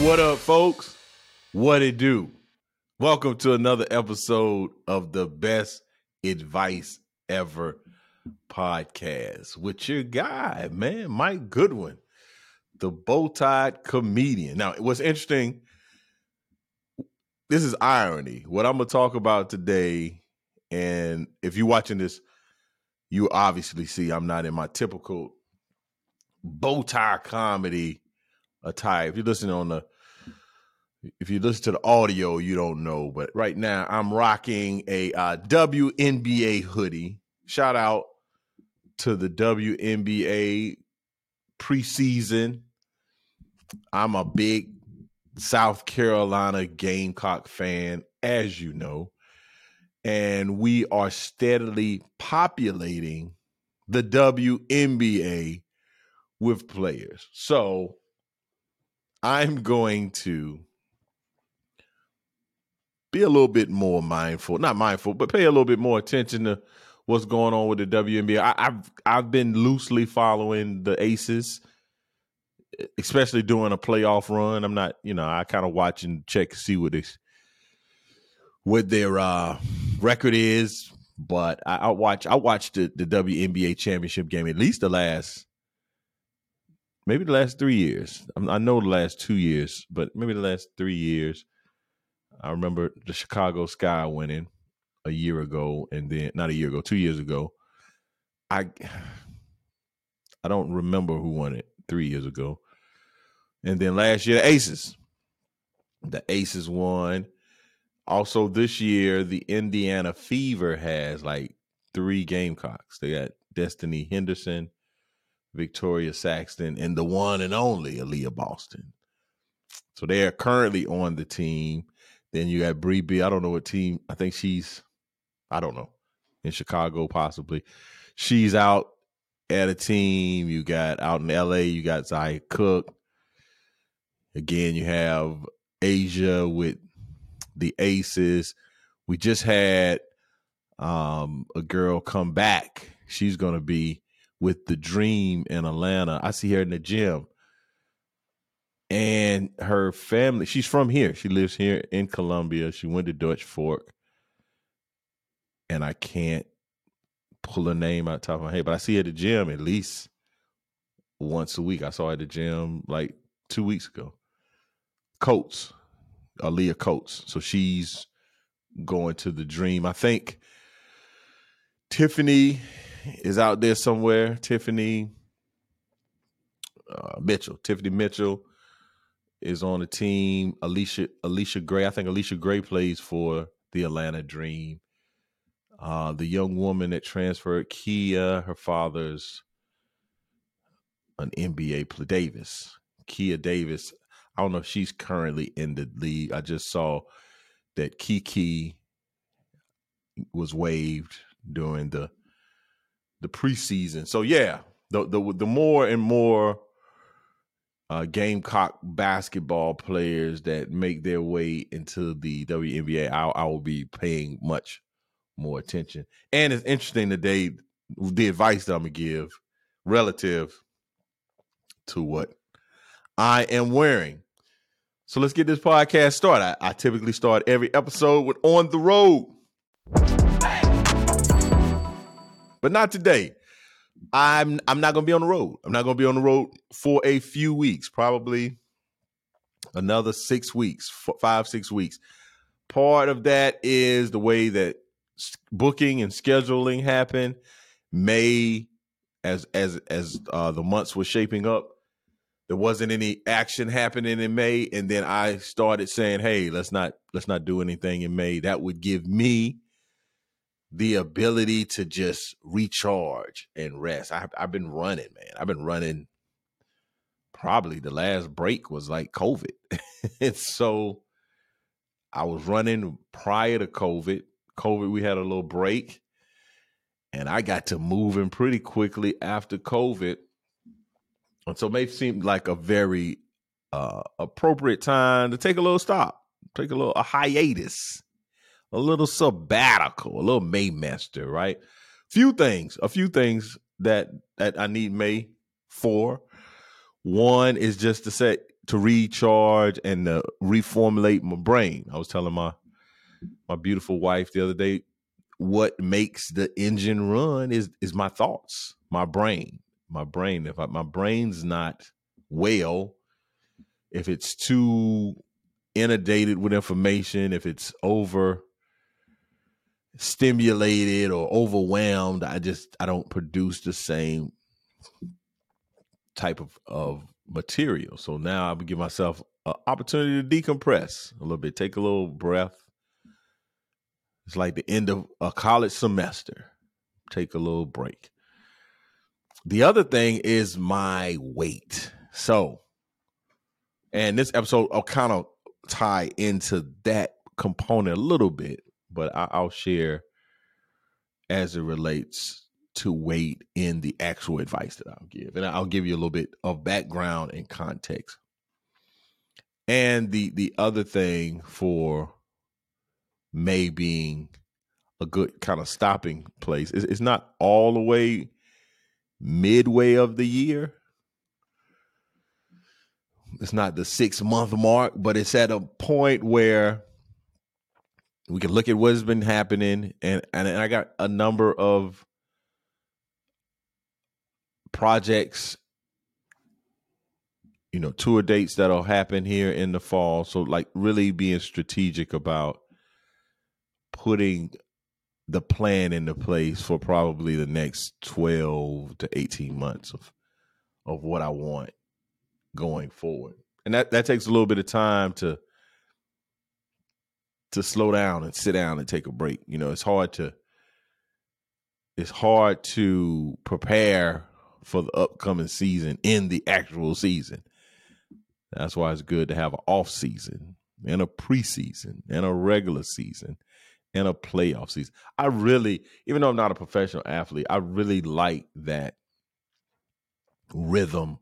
What up, folks? What it do? Welcome to another episode of the Best Advice Ever podcast with your guy, man, Mike Goodwin, the bow-tied comedian. Now, what's interesting, this is irony. What I'm gonna talk about today, and if you're watching this, you obviously see I'm not in my typical bow tie comedy attire. If you listen on the if you listen to the audio, you don't know, but right now I'm rocking a uh, WNBA hoodie. Shout out to the WNBA preseason. I'm a big South Carolina Gamecock fan, as you know, and we are steadily populating the WNBA with players. So I'm going to be a little bit more mindful, not mindful, but pay a little bit more attention to what's going on with the WNBA. I, have I've been loosely following the Aces, especially during a playoff run. I'm not, you know, I kind of watch and check see what this what their uh, record is. But I, I watch I watched the, the WNBA championship game at least the last maybe the last three years. I know the last two years, but maybe the last three years. I remember the Chicago Sky winning a year ago, and then not a year ago, two years ago. I I don't remember who won it three years ago, and then last year the Aces. The Aces won. Also, this year the Indiana Fever has like three Gamecocks. They got Destanni Henderson, Victaria Saxton, and the one and only Aliyah Boston. So they are currently on the team. Then you got Bree B. I don't know what team. I think she's, I don't know, in Chicago possibly. She's out at a team. You got out in LA, you got Zia Cooke. Again, you have A'ja with the Aces. We just had um, a girl come back. She's going to be with the Dream in Atlanta. I see her in the gym and her family she's from here she lives here in columbia she went to dutch fork and i can't pull her name out top of my head but i see her at the gym at least once a week i saw her at the gym like two weeks ago coates Aaliyah Coates. So she's going to the dream. I think Tiffany is out there somewhere. Tiffany uh, Mitchell. Tiffany Mitchell is on the team. Allisha Allisha Gray. I think Allisha Gray plays for the Atlanta Dream. Uh, the young woman that transferred, Kia, her father's an NBA player, Davis. Kia Davis. I don't know if she's currently in the league. I just saw that Kiki was waived during the the preseason. So yeah, the the the more and more uh, Gamecock basketball players that make their way into the WNBA, I, I will be paying much more attention. And it's interesting today the advice that I'm gonna give relative to what I am wearing. So let's get this podcast started. I, I typically start every episode with on the road. But not today. I'm I'm not gonna be on the road. I'm not gonna be on the road for a few weeks, probably another six weeks, five six weeks. Part of that is the way that booking and scheduling happen. May, as as as uh, the months were shaping up, there wasn't any action happening in May, and then I started saying, "Hey, let's not let's not do anything in May." That would give me the ability to just recharge and rest. I, I've been running, man. I've been running. Probably the last break was like COVID, and so I was running prior to COVID. COVID, we had a little break, and I got to moving pretty quickly after COVID. And so it may seem like a very uh, appropriate time to take a little stop, take a little a hiatus a little sabbatical, a little Maymester, right? Few things, a few things that that I need May for. One is just to say to recharge and to reformulate my brain. I was telling my my beautiful wife the other day, what makes the engine run is is my thoughts, my brain, my brain. If I, my brain's not well, if it's too inundated with information, if it's over stimulated or overwhelmed, I just I don't produce the same type of, of material. So now I give myself an opportunity to decompress a little bit, take a little breath. It's like the end of a college semester. Take a little break. The other thing is my weight. So, and this episode will kind of tie into that component a little bit, but I, will share as it relates to weight in the actual advice that I'll give. And I'll give you a little bit of background and context. And the the other thing for May being a good kind of stopping place is it's not all the way midway of the year. It's not the six month mark, but it's at a point where we can look at what's been happening and and I got a number of projects you know tour dates that'll happen here in the fall so like really being strategic about putting the plan into place for probably the next 12 to 18 months of of what I want going forward. And that that takes a little bit of time to to slow down and sit down and take a break. You know, it's hard to it's hard to prepare for the upcoming season in the actual season. That's why it's good to have an off season and a preseason and a regular season and a playoff season. I really, even though I'm not a professional athlete, I really like that rhythm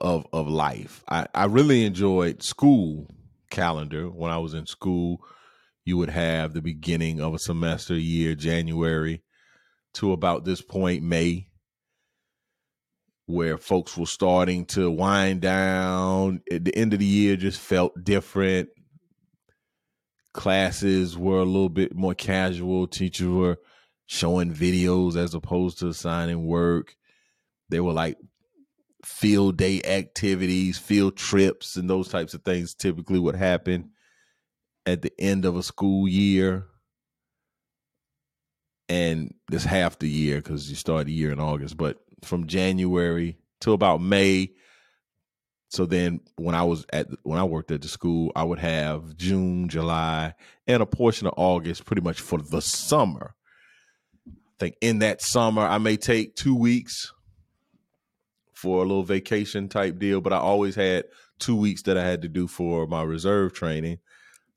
of of life. I, I really enjoyed school calendar when I was in school. You would have the beginning of a semester year, January, to about this point, May, where folks were starting to wind down. At the end of the year just felt different. Classes were a little bit more casual. Teachers were showing videos as opposed to assigning work. They were like field day activities, field trips, and those types of things typically would happen at the end of a school year. And this half the year because you start the year in August, but from January to about May. So then when I was at when I worked at the school, I would have June, July, and a portion of August pretty much for the summer. I think in that summer I may take 2 weeks for a little vacation type deal, but I always had 2 weeks that I had to do for my reserve training.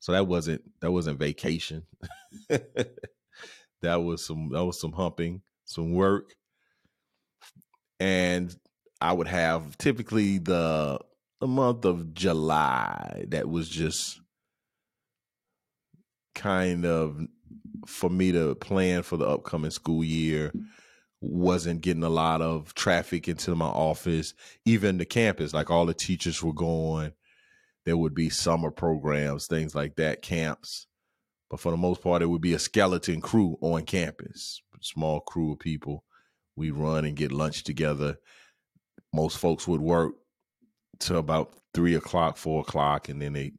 So that wasn't that wasn't vacation. that was some that was some humping, some work and I would have typically the the month of July that was just kind of for me to plan for the upcoming school year wasn't getting a lot of traffic into my office even the campus like all the teachers were going there would be summer programs things like that camps but for the most part it would be a skeleton crew on campus small crew of people we run and get lunch together. Most folks would work to about three o'clock, four o'clock, and then they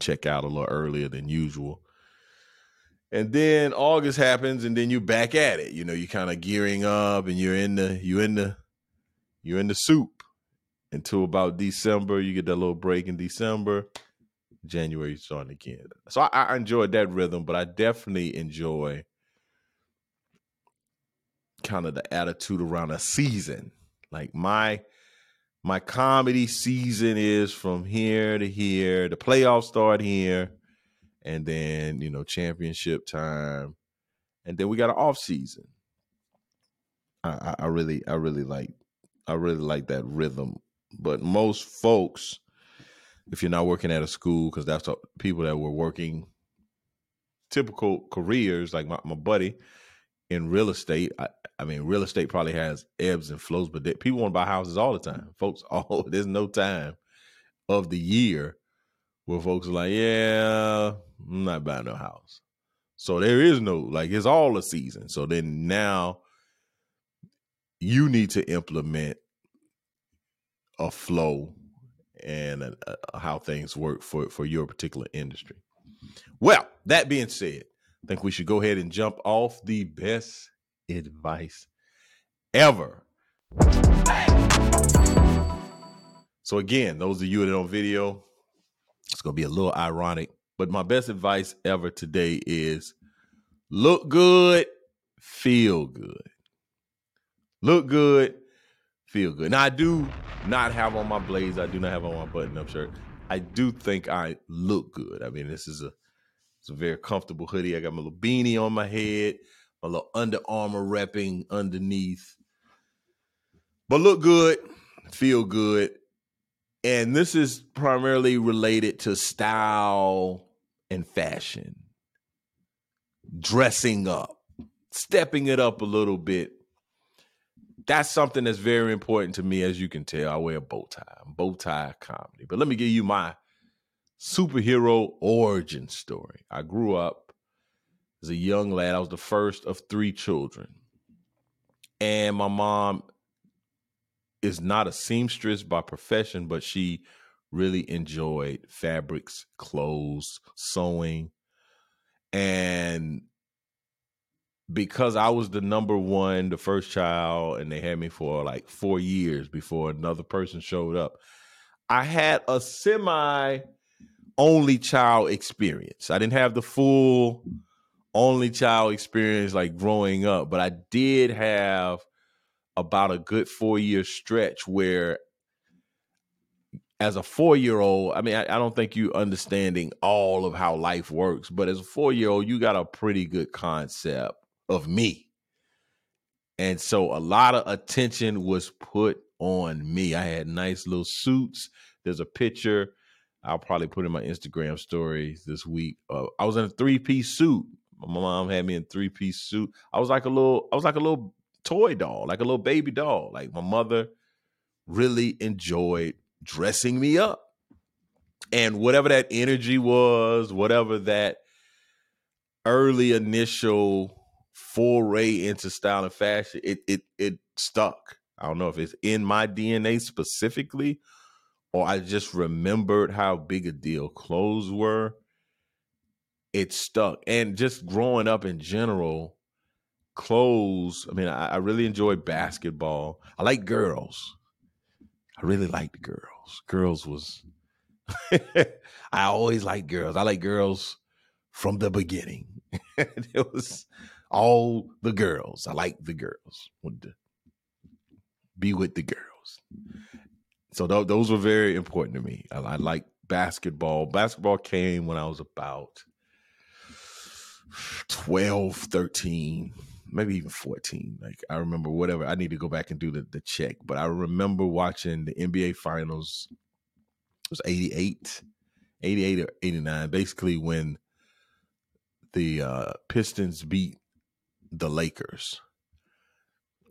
check out a little earlier than usual. And then August happens, and then you're back at it. You know, you're kind of gearing up, and you're in the you're in the you're in the soup until about December. You get that little break in December. January starting again. So I, I enjoyed that rhythm, but I definitely enjoy kind of the attitude around a season. Like my my comedy season is from here to here. The playoffs start here, and then you know championship time, and then we got an off season. I, I, really, I really like, I really like that rhythm. But most folks, if you're not working at a school, because that's people that were working typical careers, like my, my buddy, in real estate, I, I mean, real estate probably has ebbs and flows, but they, people want to buy houses all the time. Folks, all there's no time of the year where folks are like, yeah, I'm not buying no house. So there is no like it's all a season. So then now you need to implement a flow and uh, uh, how things work for for your particular industry. Well, that being said, I think we should go ahead and jump off the best advice ever. So again, those of you that on video, it's gonna be a little ironic, but my best advice ever today is look good, feel good. Look good, feel good. Now I do not have on my blaze. I do not have on my button-up shirt. I do think I look good. I mean, this is a it's a very comfortable hoodie. I got my little beanie on my head, my little Under Armour repping underneath. But look good, feel good. And this is primarily related to style and fashion. Dressing up, stepping it up a little bit that's something that's very important to me, as you can tell. I wear a bow tie, bow tie comedy. But let me give you my superhero origin story. I grew up as a young lad. I was the first of three children. And my mom is not a seamstress by profession, but she really enjoyed fabrics, clothes, sewing. And because I was the number one, the first child, and they had me for like four years before another person showed up. I had a semi only child experience. I didn't have the full only child experience like growing up, but I did have about a good four year stretch where as a four year old, I mean, I, I, don't think you understanding all of how life works, but as a four year old, you got a pretty good concept of me. And so a lot of attention was put on me. I had nice little suits. There's a picture I'll probably put in my Instagram story this week. Uh, I was in a three piece suit. My mom had me in three piece suit. I was like a little, I was like a little toy doll, like a little baby doll. Like my mother really enjoyed dressing me up. And whatever that energy was, whatever that early initial foray into style and fashion, it it it stuck. I don't know if it's in my DNA specifically, or I just remembered how big a deal clothes were. It stuck, and just growing up in general, clothes. I mean, I, I really enjoy basketball. I like girls. I really liked girls. Girls was. I always like girls. I like girls from the beginning. it was all the girls. I like the girls. To be with the girls. So th- those were very important to me. I, I like basketball. Basketball came when I was about 12, 13, maybe even 14. Like I remember whatever. I need to go back and do the, the check. But I remember watching the NBA finals. It was 88, 88 or 89, basically when the uh, Pistons beat the Lakers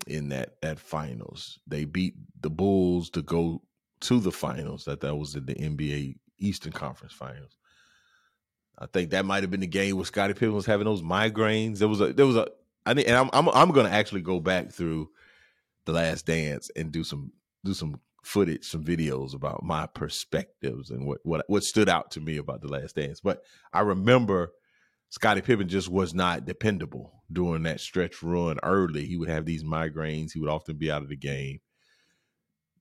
in that that finals. They beat the Bulls to go to the finals. That that was in the NBA Eastern Conference Finals. I think that might have been the game where Scottie Pippen was having those migraines. There was a there was a I think and I'm I'm I'm going to actually go back through the Last Dance and do some do some footage, some videos about my perspectives and what what what stood out to me about the Last Dance. But I remember Scottie Pippen just was not dependable during that stretch run early. He would have these migraines. He would often be out of the game.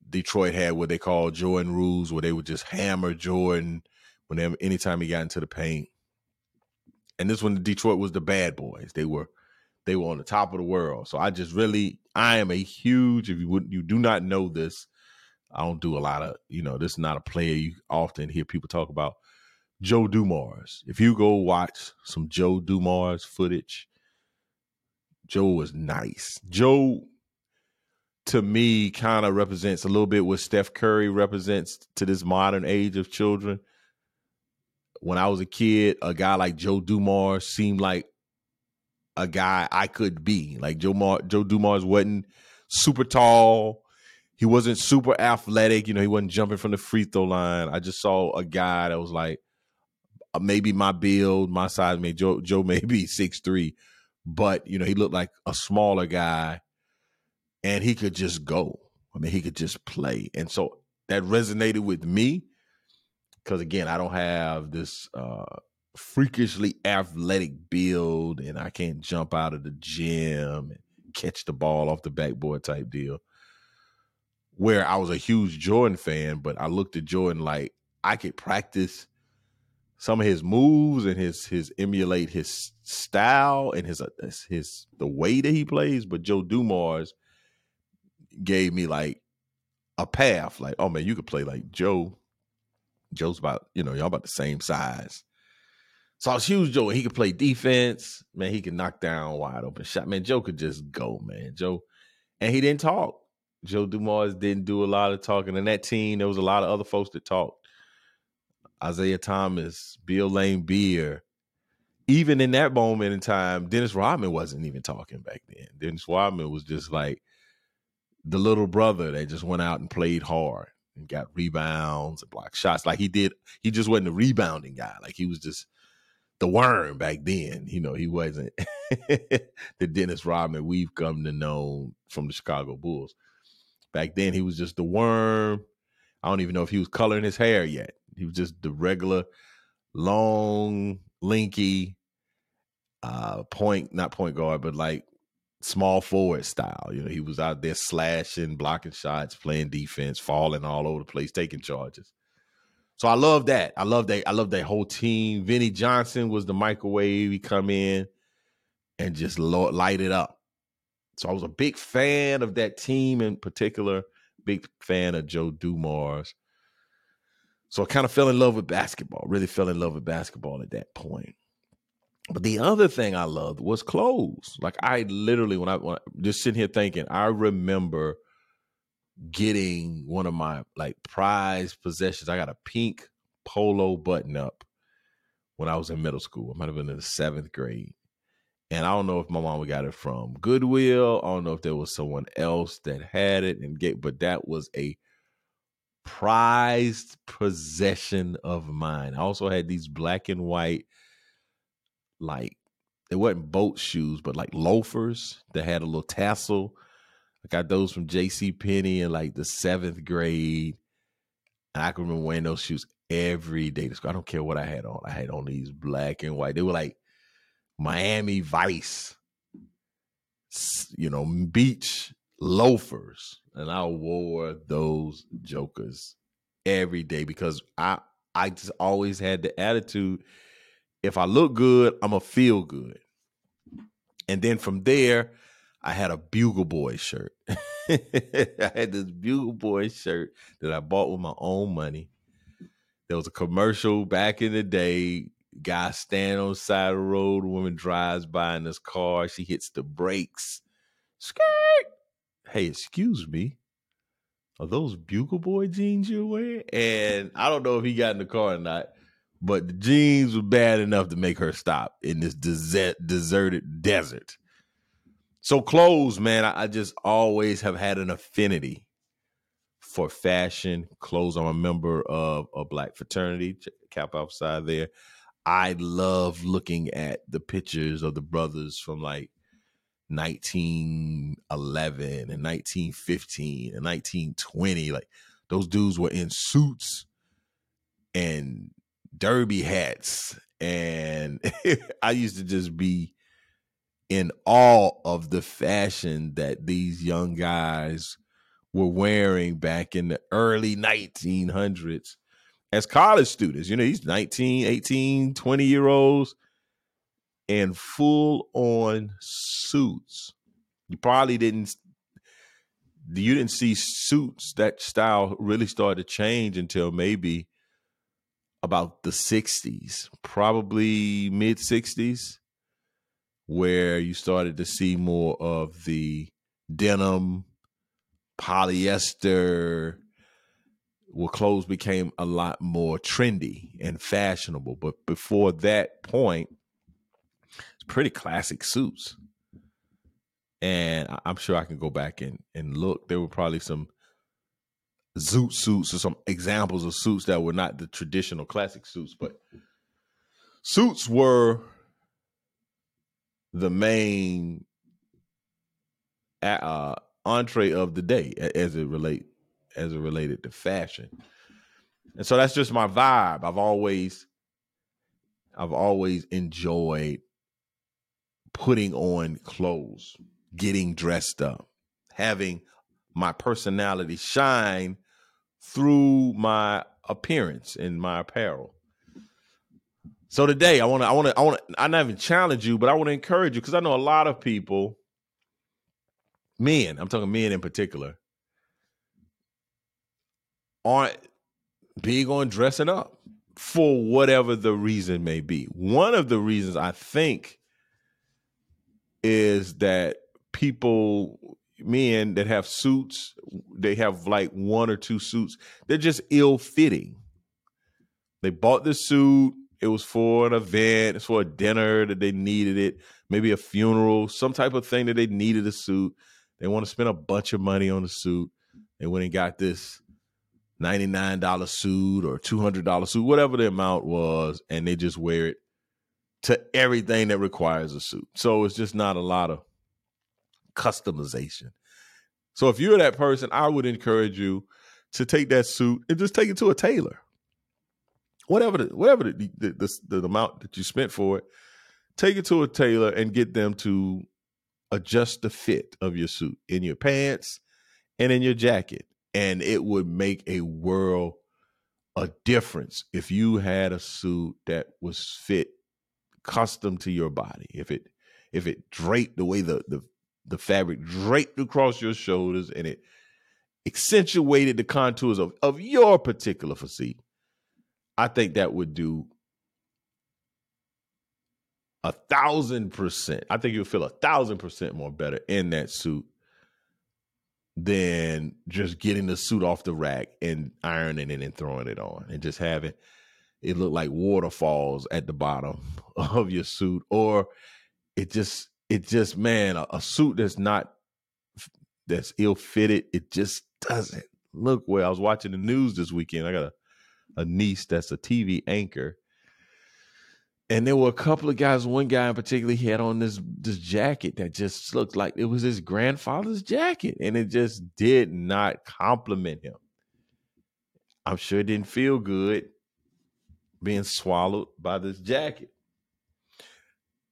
Detroit had what they call Jordan rules, where they would just hammer Jordan whenever anytime he got into the paint. And this when Detroit was the bad boys. They were they were on the top of the world. So I just really I am a huge if you would you do not know this, I don't do a lot of, you know, this is not a player you often hear people talk about. Joe Dumars. If you go watch some Joe Dumars footage, Joe was nice. Joe, to me, kind of represents a little bit what Steph Curry represents to this modern age of children. When I was a kid, a guy like Joe Dumars seemed like a guy I could be. Like Joe Mar- Joe Dumars wasn't super tall. He wasn't super athletic. You know, he wasn't jumping from the free throw line. I just saw a guy that was like uh, maybe my build, my size. Maybe Joe Joe may be six three, but you know he looked like a smaller guy, and he could just go. I mean, he could just play, and so that resonated with me because again, I don't have this uh, freakishly athletic build, and I can't jump out of the gym and catch the ball off the backboard type deal. Where I was a huge Jordan fan, but I looked at Jordan like I could practice some of his moves and his his emulate his style and his uh, his the way that he plays. But Joe Dumars gave me like a path. Like, oh man, you could play like Joe. Joe's about you know y'all about the same size. So I was huge Joe. He could play defense. Man, he could knock down wide open shot. Man, Joe could just go, man. Joe, and he didn't talk. Joe Dumars didn't do a lot of talking. And that team, there was a lot of other folks that talked. Isiah Thomas, Bill Laimbeer. Even in that moment in time, Dennis Rodman wasn't even talking back then. Dennis Rodman was just like the little brother that just went out and played hard and got rebounds and blocked shots. Like he did, he just wasn't a rebounding guy. Like he was just the worm back then. You know, he wasn't the Dennis Rodman we've come to know from the Chicago Bulls. Back then, he was just the worm. I don't even know if he was coloring his hair yet. He was just the regular, long, linky, uh, point, not point guard, but like small forward style. You know, he was out there slashing, blocking shots, playing defense, falling all over the place, taking charges. So I love that. I love that. I love that whole team. Vinnie Johnson was the microwave. He come in and just light it up. So I was a big fan of that team in particular. Big fan of Joe Dumars. So I kind of fell in love with basketball. Really fell in love with basketball at that point. But the other thing I loved was clothes. Like I literally, when I, when I just sitting here thinking, I remember getting one of my like prized possessions. I got a pink polo button up when I was in middle school. I might have been in the seventh grade. And I don't know if my mom got it from Goodwill. I don't know if there was someone else that had it and get, but that was a prized possession of mine. I also had these black and white, like it wasn't boat shoes, but like loafers that had a little tassel. I got those from J.C. Penney in like the seventh grade. And I can remember wearing those shoes every day to school. I don't care what I had on. I had on these black and white. They were like Miami Vice, you know, beach loafers. And I wore those jokers every day because I I just always had the attitude if I look good, I'm gonna feel good. And then from there, I had a Bugle Boy shirt. I had this Bugle Boy shirt that I bought with my own money. There was a commercial back in the day Guy stand on side of the road, woman drives by in this car, she hits the brakes. Skirt. Hey, excuse me. Are those Bugle Boy jeans you're wearing? And I don't know if he got in the car or not, but the jeans were bad enough to make her stop in this desert, deserted desert. So clothes, man, I, I just always have had an affinity for fashion. Clothes. I'm a member of a black fraternity, cap outside there. I love looking at the pictures of the brothers from like 1911 and 1915 and 1920. Like those dudes were in suits and derby hats. And I used to just be in awe of the fashion that these young guys were wearing back in the early 1900s as college students. You know, he's 19, 18, 20 year olds in full on suits. You probably didn't you didn't see suits that style really start to change until maybe about the 60s, probably mid 60s, where you started to see more of the denim, polyester, where clothes became a lot more trendy and fashionable. But before that point, it's pretty classic suits. And I'm sure I can go back and, and look. There were probably some zoot suits or some examples of suits that were not the traditional classic suits, but suits were the main uh, entree of the day as it relate as it related to fashion. And so that's just my vibe. I've always I've always enjoyed putting on clothes, getting dressed up, having my personality shine through my appearance and my apparel. So today I want to I want to I want to I not even challenge you, but I want to encourage you because I know a lot of people men, I'm talking men in particular, aren't big on dressing up for whatever the reason may be. One of the reasons I think is that people men that have suits, they have like one or two suits, they're just ill fitting. They bought the suit, it was for an event, it's for a dinner that they needed it, maybe a funeral, some type of thing that they needed a suit. They want to spend a bunch of money on the suit. They went and got this $99 suit or $200 suit, whatever the amount was, and they just wear it to everything that requires a suit. So it's just not a lot of customization. So if you're that person, I would encourage you to take that suit and just take it to a tailor. Whatever the whatever the the, the, the amount that you spent for it, take it to a tailor and get them to adjust the fit of your suit in your pants and in your jacket. And it would make a world a difference if you had a suit that was fit custom to your body. If it if it draped the way the the the fabric draped across your shoulders and it accentuated the contours of, of your particular physique, I think that would do a thousand percent. I think you'll feel a thousand percent more better in that suit than just getting the suit off the rack and ironing it and throwing it on and just having it look like waterfalls at the bottom of your suit or it just it just man a, a suit that's not that's ill fitted it just doesn't look well i was watching the news this weekend i got a, a niece that's a tv anchor and there were a couple of guys. One guy in particular, he had on this this jacket that just looked like it was his grandfather's jacket, and it just did not compliment him. I'm sure it didn't feel good being swallowed by this jacket.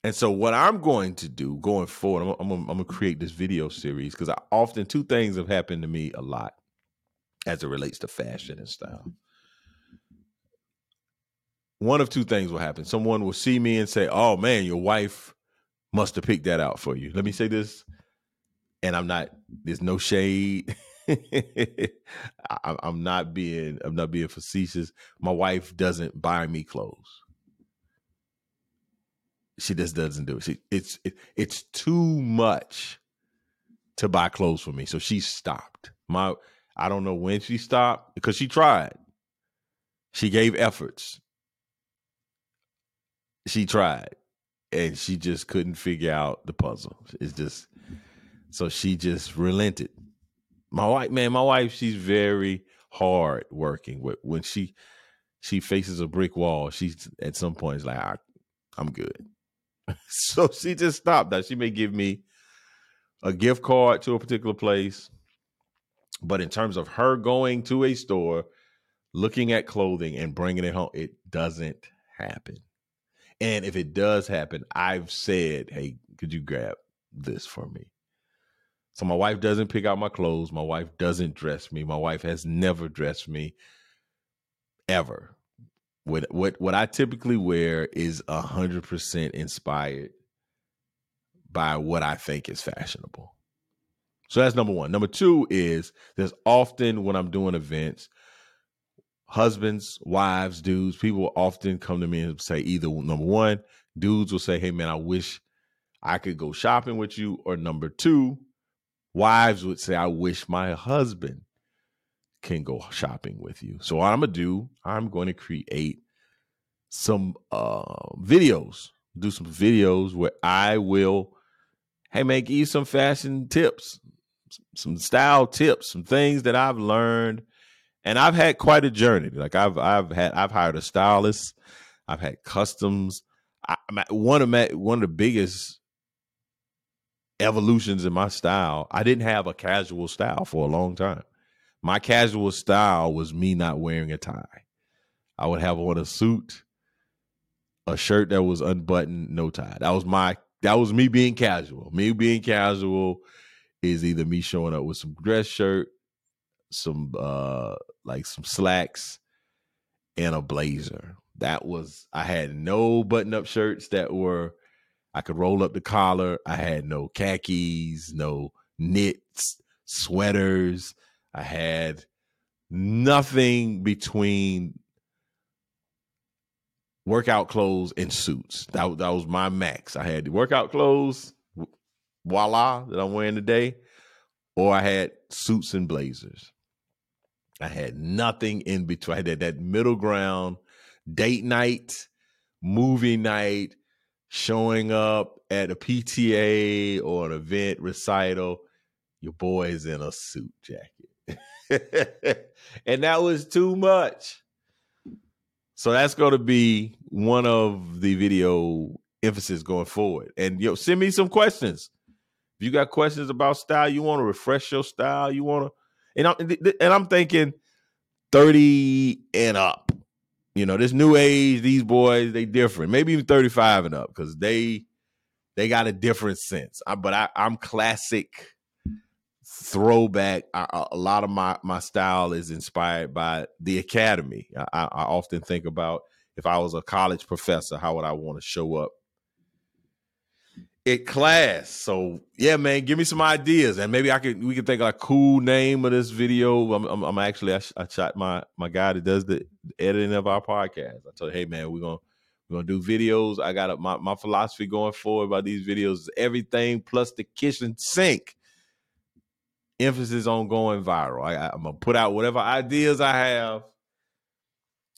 And so, what I'm going to do going forward, I'm, I'm, I'm going to create this video series because I often two things have happened to me a lot as it relates to fashion and style one of two things will happen. Someone will see me and say, "Oh man, your wife must have picked that out for you." Let me say this, and I'm not. There's no shade. I, am not being. I'm not being facetious. My wife doesn't buy me clothes. She just doesn't do it. She, it's it, it's too much to buy clothes for me. So she stopped. My I don't know when she stopped because she tried. She gave efforts she tried and she just couldn't figure out the puzzle. It's just so she just relented. My wife, man, my wife, she's very hard working. When she she faces a brick wall, she's at some point is like, I, am good. so she just stopped. That she may give me a gift card to a particular place, but in terms of her going to a store, looking at clothing and bringing it home, it doesn't happen. And if it does happen, I've said, hey, could you grab this for me? So my wife doesn't pick out my clothes. My wife doesn't dress me. My wife has never dressed me ever. What what what I typically wear is a hundred percent inspired by what I think is fashionable. So that's number one. Number two is there's often when I'm doing events, husbands, wives, dudes, people often come to me and say either number one, dudes will say, Hey man, I wish I could go shopping with you. Or number two, wives would say, I wish my husband can go shopping with you. So what I'm gonna do, I'm going to create some uh videos do some videos where I will, hey man, give you some fashion tips, some style tips, some things that I've learned. And I've had quite a journey. Like I've I've had I've hired a stylist, I've had customs. I, one of my one of the biggest evolutions in my style. I didn't have a casual style for a long time. My casual style was me not wearing a tie. I would have on a suit, a shirt that was unbuttoned, no tie. That was my that was me being casual. Me being casual is either me showing up with some dress shirt, some uh like some slacks, and a blazer. That was I had no button up shirts that were I could roll up the collar. I had no khakis, no knits, sweaters. I had nothing between workout clothes and suits. That, that was my max. I had the workout clothes, voila, that I'm wearing today, or I had suits and blazers. I had nothing in between. I had that, middle ground, date night, movie night, showing up at a PTA or an event recital. Your boy's in a suit jacket. and that was too much. So that's going to be one of the video emphasis going forward. And yo, send me some questions. If you got questions about style, you want to refresh your style, you want to, and I'm and I'm thinking thirty and up. You know, this new age, these boys, they different. Maybe even thirty five and up because they they got a different sense. I, but I, I'm classic throwback. I, a lot of my my style is inspired by the academy. I, I often think about if I was a college professor, how would I want to show up at class? So yeah, man, give me some ideas, and maybe I could we could think of a cool name of this video. I'm, I'm, I'm actually I, I, shot my my guy that does the editing of our podcast. I told, hey man, we're gonna we're gonna do videos. I got a, my my philosophy going forward about these videos is everything plus the kitchen sink emphasis on going viral. I, am gonna put out whatever ideas I have.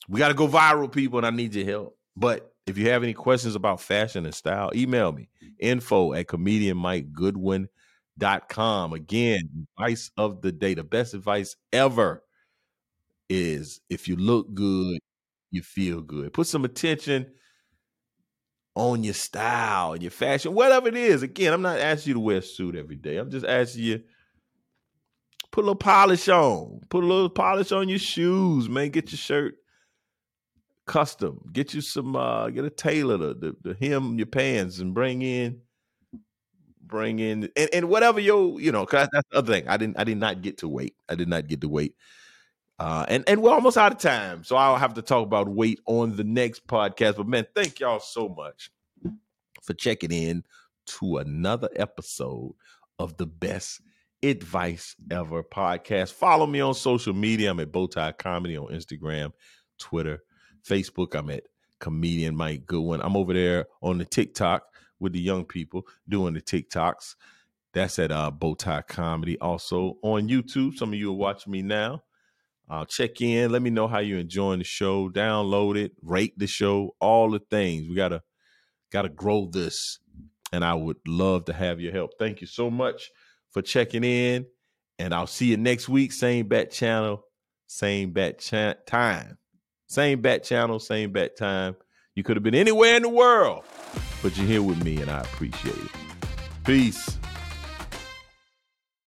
We got to go viral, people, and I need your help. But if you have any questions about fashion and style, email me info at comedianmikegoodwin.com. Again, advice of the day, the best advice ever is if you look good, you feel good. Put some attention on your style, and your fashion, whatever it is. Again, I'm not asking you to wear a suit every day. I'm just asking you Put a little polish on. Put a little polish on your shoes, man. Get your shirt custom. Get you some uh get a tailor to, to, to hem your pants and bring in bring in and, and whatever your you know cause that's the other thing i didn't i did not get to weight i did not get to weight uh and and we're almost out of time so i'll have to talk about weight on the next podcast but man thank y'all so much for checking in to another episode of the best advice ever podcast. Follow me on social media. I'm at Bowtie Comedy on Instagram, Twitter, Facebook. I'm at comedian Mike Goodwin. I'm over there on the TikTok with the young people doing the TikToks. That's at uh, Bowtie Comedy. Also on YouTube. Some of you are watching me now. Uh, check in. Let me know how you're enjoying the show. Download it. Rate the show. All the things. We gotta gotta grow this, and I would love to have your help. Thank you so much for checking in. And I'll see you next week. Same bat channel, same bat cha- time. Same bat channel, same bat time. You could have been anywhere in the world, but you're here with me, and I appreciate it. Peace.